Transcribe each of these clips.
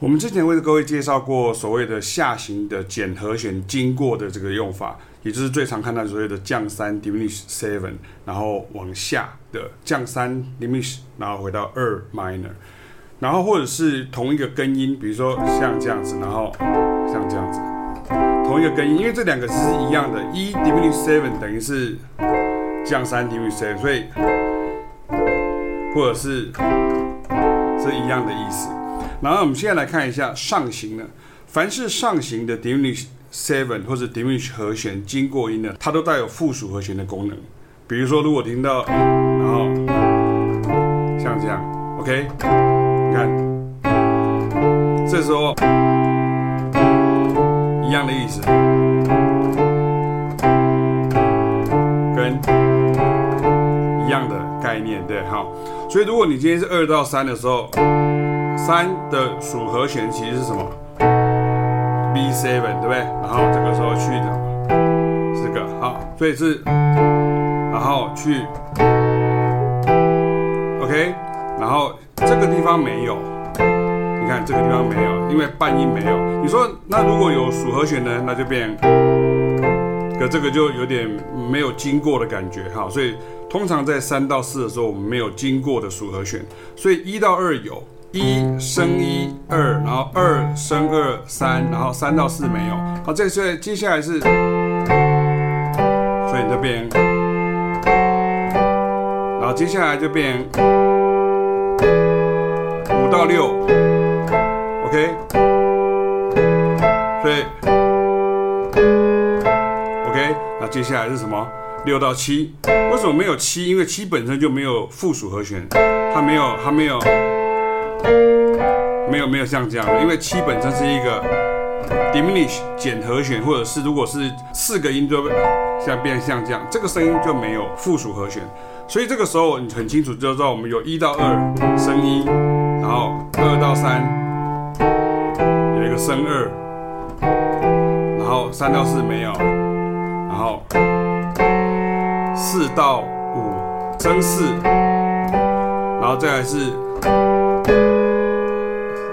我们之前为各位介绍过所谓的下行的减和弦经过的这个用法，也就是最常看到所谓的降三 diminish seven，然后往下的降三 diminish，然后回到二 minor，然后或者是同一个根音，比如说像这样子，然后像这样子，同一个根音，因为这两个是一样的，一 diminish seven 等于是降三 diminish seven，所以或者是是一样的意思。然后我们现在来看一下上行呢，凡是上行的 diminished seven 或者 diminished 和弦经过音呢，它都带有附属和弦的功能。比如说，如果听到，然后像这样，OK，你看，这时候一样的意思，跟一样的概念，对，好。所以如果你今天是二到三的时候。三的属和弦其实是什么？B7，对不对？然后这个时候去的这个好，所以是，然后去，OK，然后这个地方没有，你看这个地方没有，因为半音没有。你说那如果有属和弦呢？那就变，可这个就有点没有经过的感觉哈。所以通常在三到四的时候，我们没有经过的属和弦，所以一到二有。一升一二，然后二升二三，然后三到四没有。好，这所以接下来是，所以你这边，然后接下来就变五到六，OK，所以 OK，那接下来是什么？六到七，为什么没有七？因为七本身就没有附属和弦，它没有，它没有。没有没有像这样的，因为七本身是一个 diminish 减和弦，或者是如果是四个音就像变像这样，这个声音就没有附属和弦，所以这个时候你很清楚就知道我们有一到二升一，然后二到三有一个升二，然后三到四没有，然后四到五升四，然后再来是。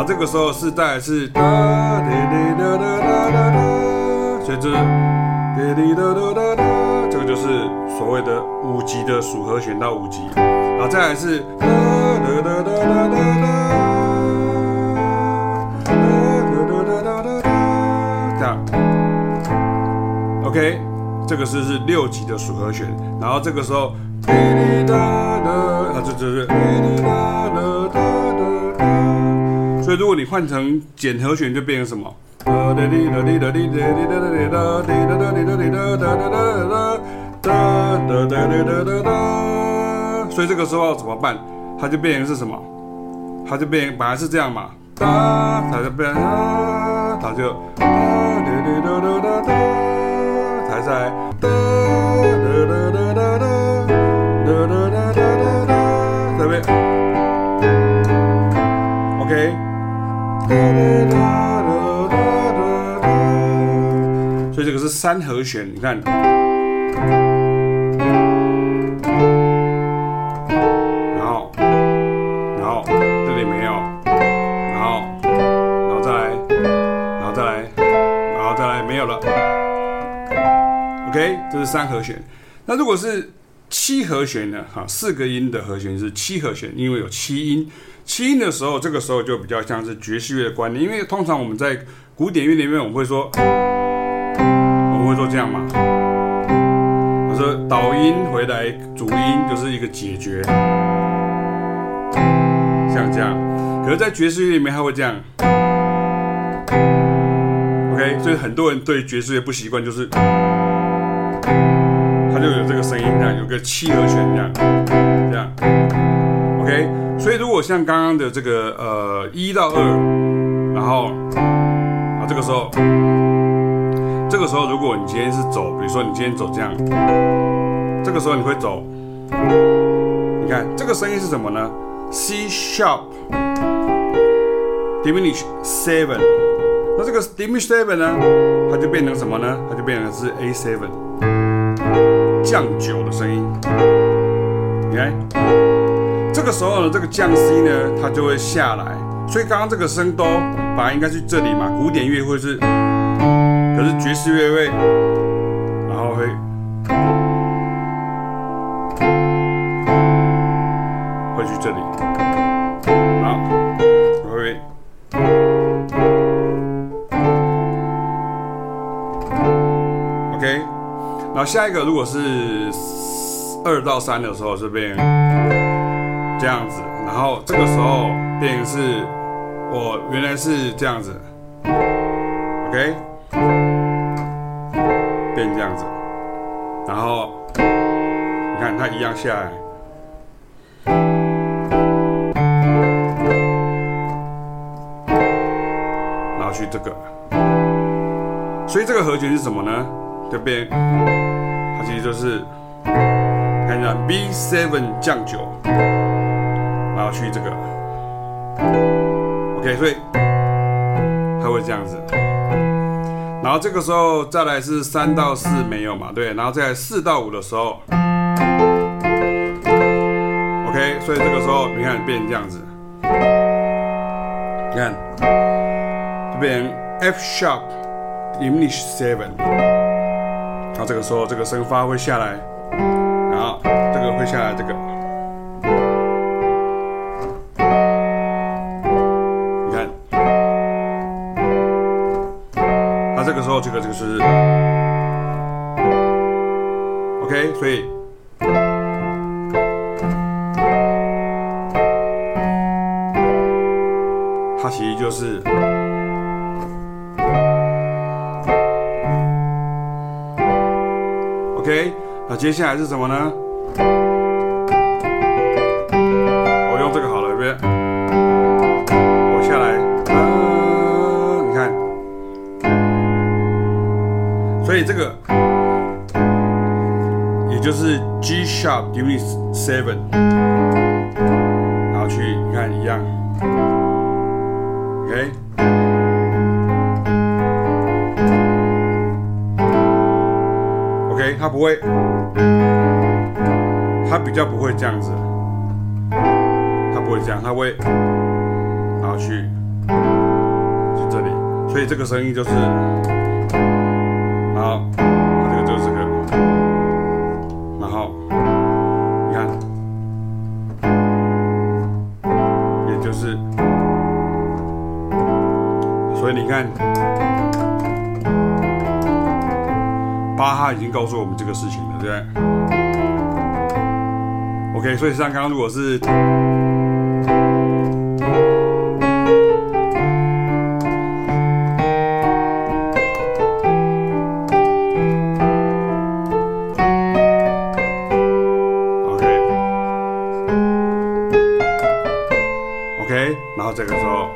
然后这个时候是再来是哒哒哒哒哒哒哒，所以这是哒哒哒哒哒，这个就是所谓的五级的属和弦到五级。然后再来是哒哒哒哒哒哒哒，哒哒哒哒哒哒，这样。OK，这个是是六级的属和弦。然后这个时候哒哒哒哒，它这就是哒哒哒哒。所以如果你换成减和弦，就变成什么？所以这个时候怎么办？它就变成是什么？它就变本来是这样嘛，它就变，它就，才在，所以这个是三和弦，你看，然后，然后这里没有，然后，然后再来，然后再来，然后再来，没有了。OK，这是三和弦。那如果是七和弦呢？哈，四个音的和弦是七和弦，因为有七音。七音的时候，这个时候就比较像是爵士乐的观念，因为通常我们在古典乐里面，我们会说，我们会说这样嘛，我说导音回来主音就是一个解决，像这样。可是，在爵士乐里面，它会这样。OK，所以很多人对爵士乐不习惯，就是就有这个声音，这样有个七和弦这样，这样。OK。所以，如果像刚刚的这个呃一到二，然后啊这个时候这个时候如果你今天是走，比如说你今天走这样，这个时候你会走，你看这个声音是什么呢？C sharp diminish seven，那这个 diminish seven 呢，它就变成什么呢？它就变成是 A seven 降九的声音。你看，这个时候呢，这个降 C 呢，它就会下来。所以刚刚这个声哆本来应该去这里嘛，古典乐会是，可是爵士乐会，然后会后下一个如果是二到三的时候，这边这样子，然后这个时候变成是。我原来是这样子，OK，变这样子，然后你看它一样下来，然后去这个，所以这个和弦是什么呢？这边。它其实就是看一下 B7 降九，然后去这个。OK，所以它会这样子，然后这个时候再来是三到四没有嘛，对，然后再来四到五的时候，OK，所以这个时候你看变这样子，你看这边 F sharp diminish seven，这个时候这个声发会下来，然后这个会下来这个。你看，那这个时候这个是。OK，所以。它其实就是 OK。那接下来是什么呢？我用这个好了，这边。所以这个也就是 G sharp diminish seven，然后去你看一样，OK 它不会，它比较不会这样子，它不会这样，它会，然后去去这里，所以这个声音就是。好，它这个就是这个，然后你看，也就是，所以你看，巴哈已经告诉我们这个事情了，对不对？OK，所以像刚刚如果是 OK，OK，然后。这个时候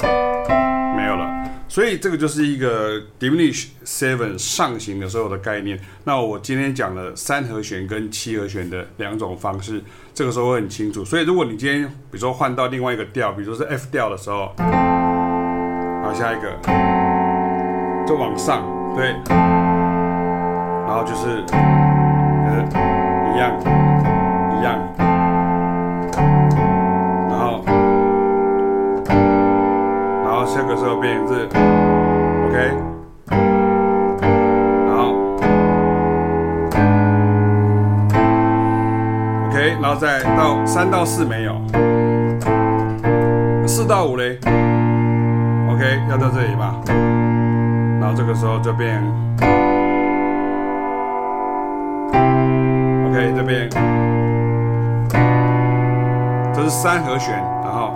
没有了，所以这个就是一个 diminish seven 上行的时候的概念。那我今天讲了三和弦跟七和弦的两种方式，这个时候会很清楚。所以如果你今天比如说换到另外一个调，比如说是 F 调的时候，好，下一个就往上，对，然后就是呃一样一样。下个时候变成是，OK，好，OK，然后再到三到四没有，四到五嘞，OK，要到这里吧，然后这个时候就变，OK，这边，这是三和弦，然后，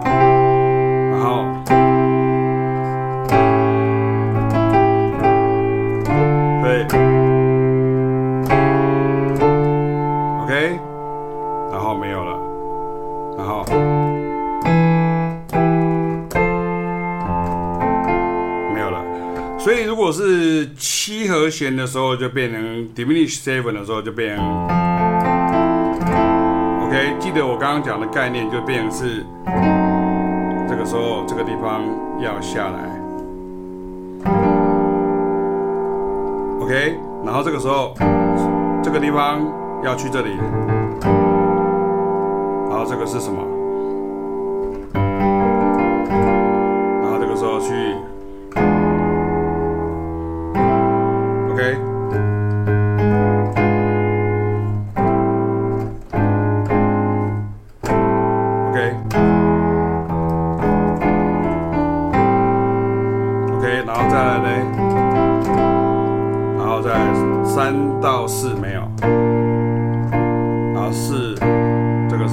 所以，如果是七和弦的时候，就变成 diminish seven 的时候，就变成 OK。记得我刚刚讲的概念，就变成是这个时候这个地方要下来，OK。然后这个时候这个地方要去这里，然后这个是什么？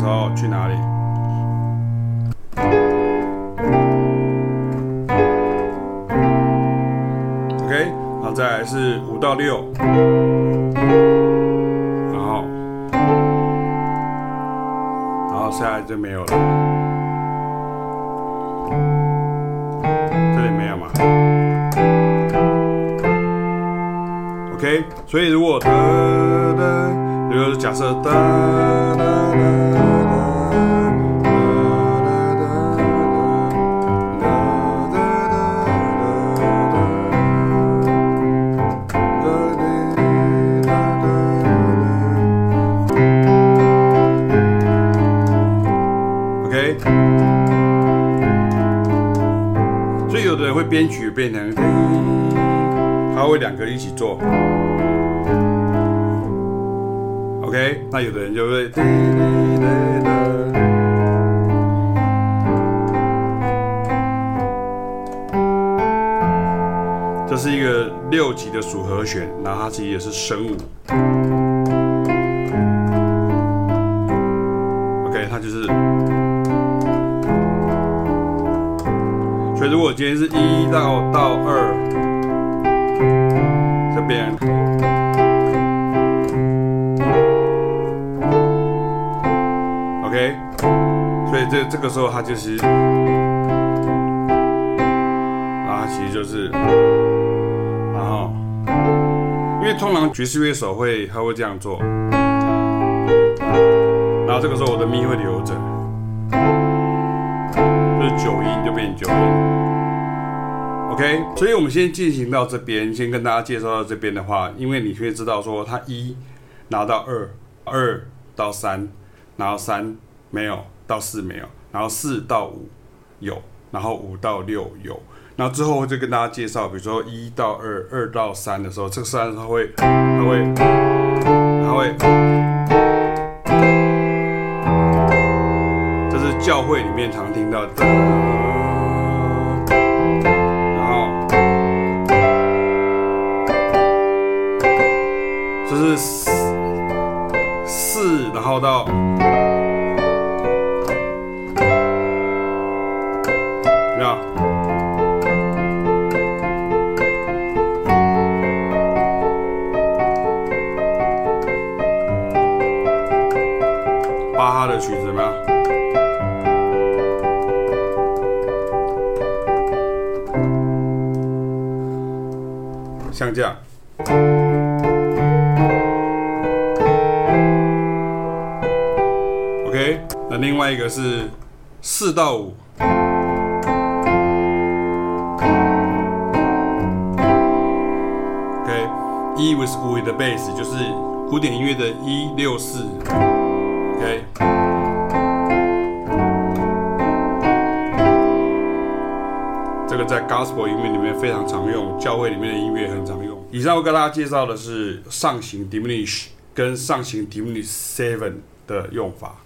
时候去哪里？OK，然后，再来是五到六，然后，然后下来就没有了，这里没有吗？OK，所以如果哒哒，比如假设哒哒哒两个一起做，OK，那有的人就会，这是一个六级的属和弦，然后它其实也是升五，OK，它就是，所以如果今天是一到到二。变，OK，所以这这个时候它就是，啊，其实就是，然后，因为通常爵士乐手会他会这样做，然后这个时候我的咪会留着，就是九音就变九音。OK，所以我们先进行到这边，先跟大家介绍到这边的话，因为你可以知道说，它一拿到二，二到三，然后三没有，到四没有，然后四到五有，然后五到六有，然后之后就跟大家介绍，比如说一到二，二到三的时候，这个三它会，它会，它会，这是教会里面常听到的。是四，然后到，怎么样？巴哈的曲子怎么样？像这样。另外一个是四到五，OK，E with 五的 bass 就是古典音乐的一六四，OK，这个在 Gospel 音乐里面非常常用，教会里面的音乐很常用。以上我跟大家介绍的是上行 Diminish 跟上行 Diminish Seven 的用法。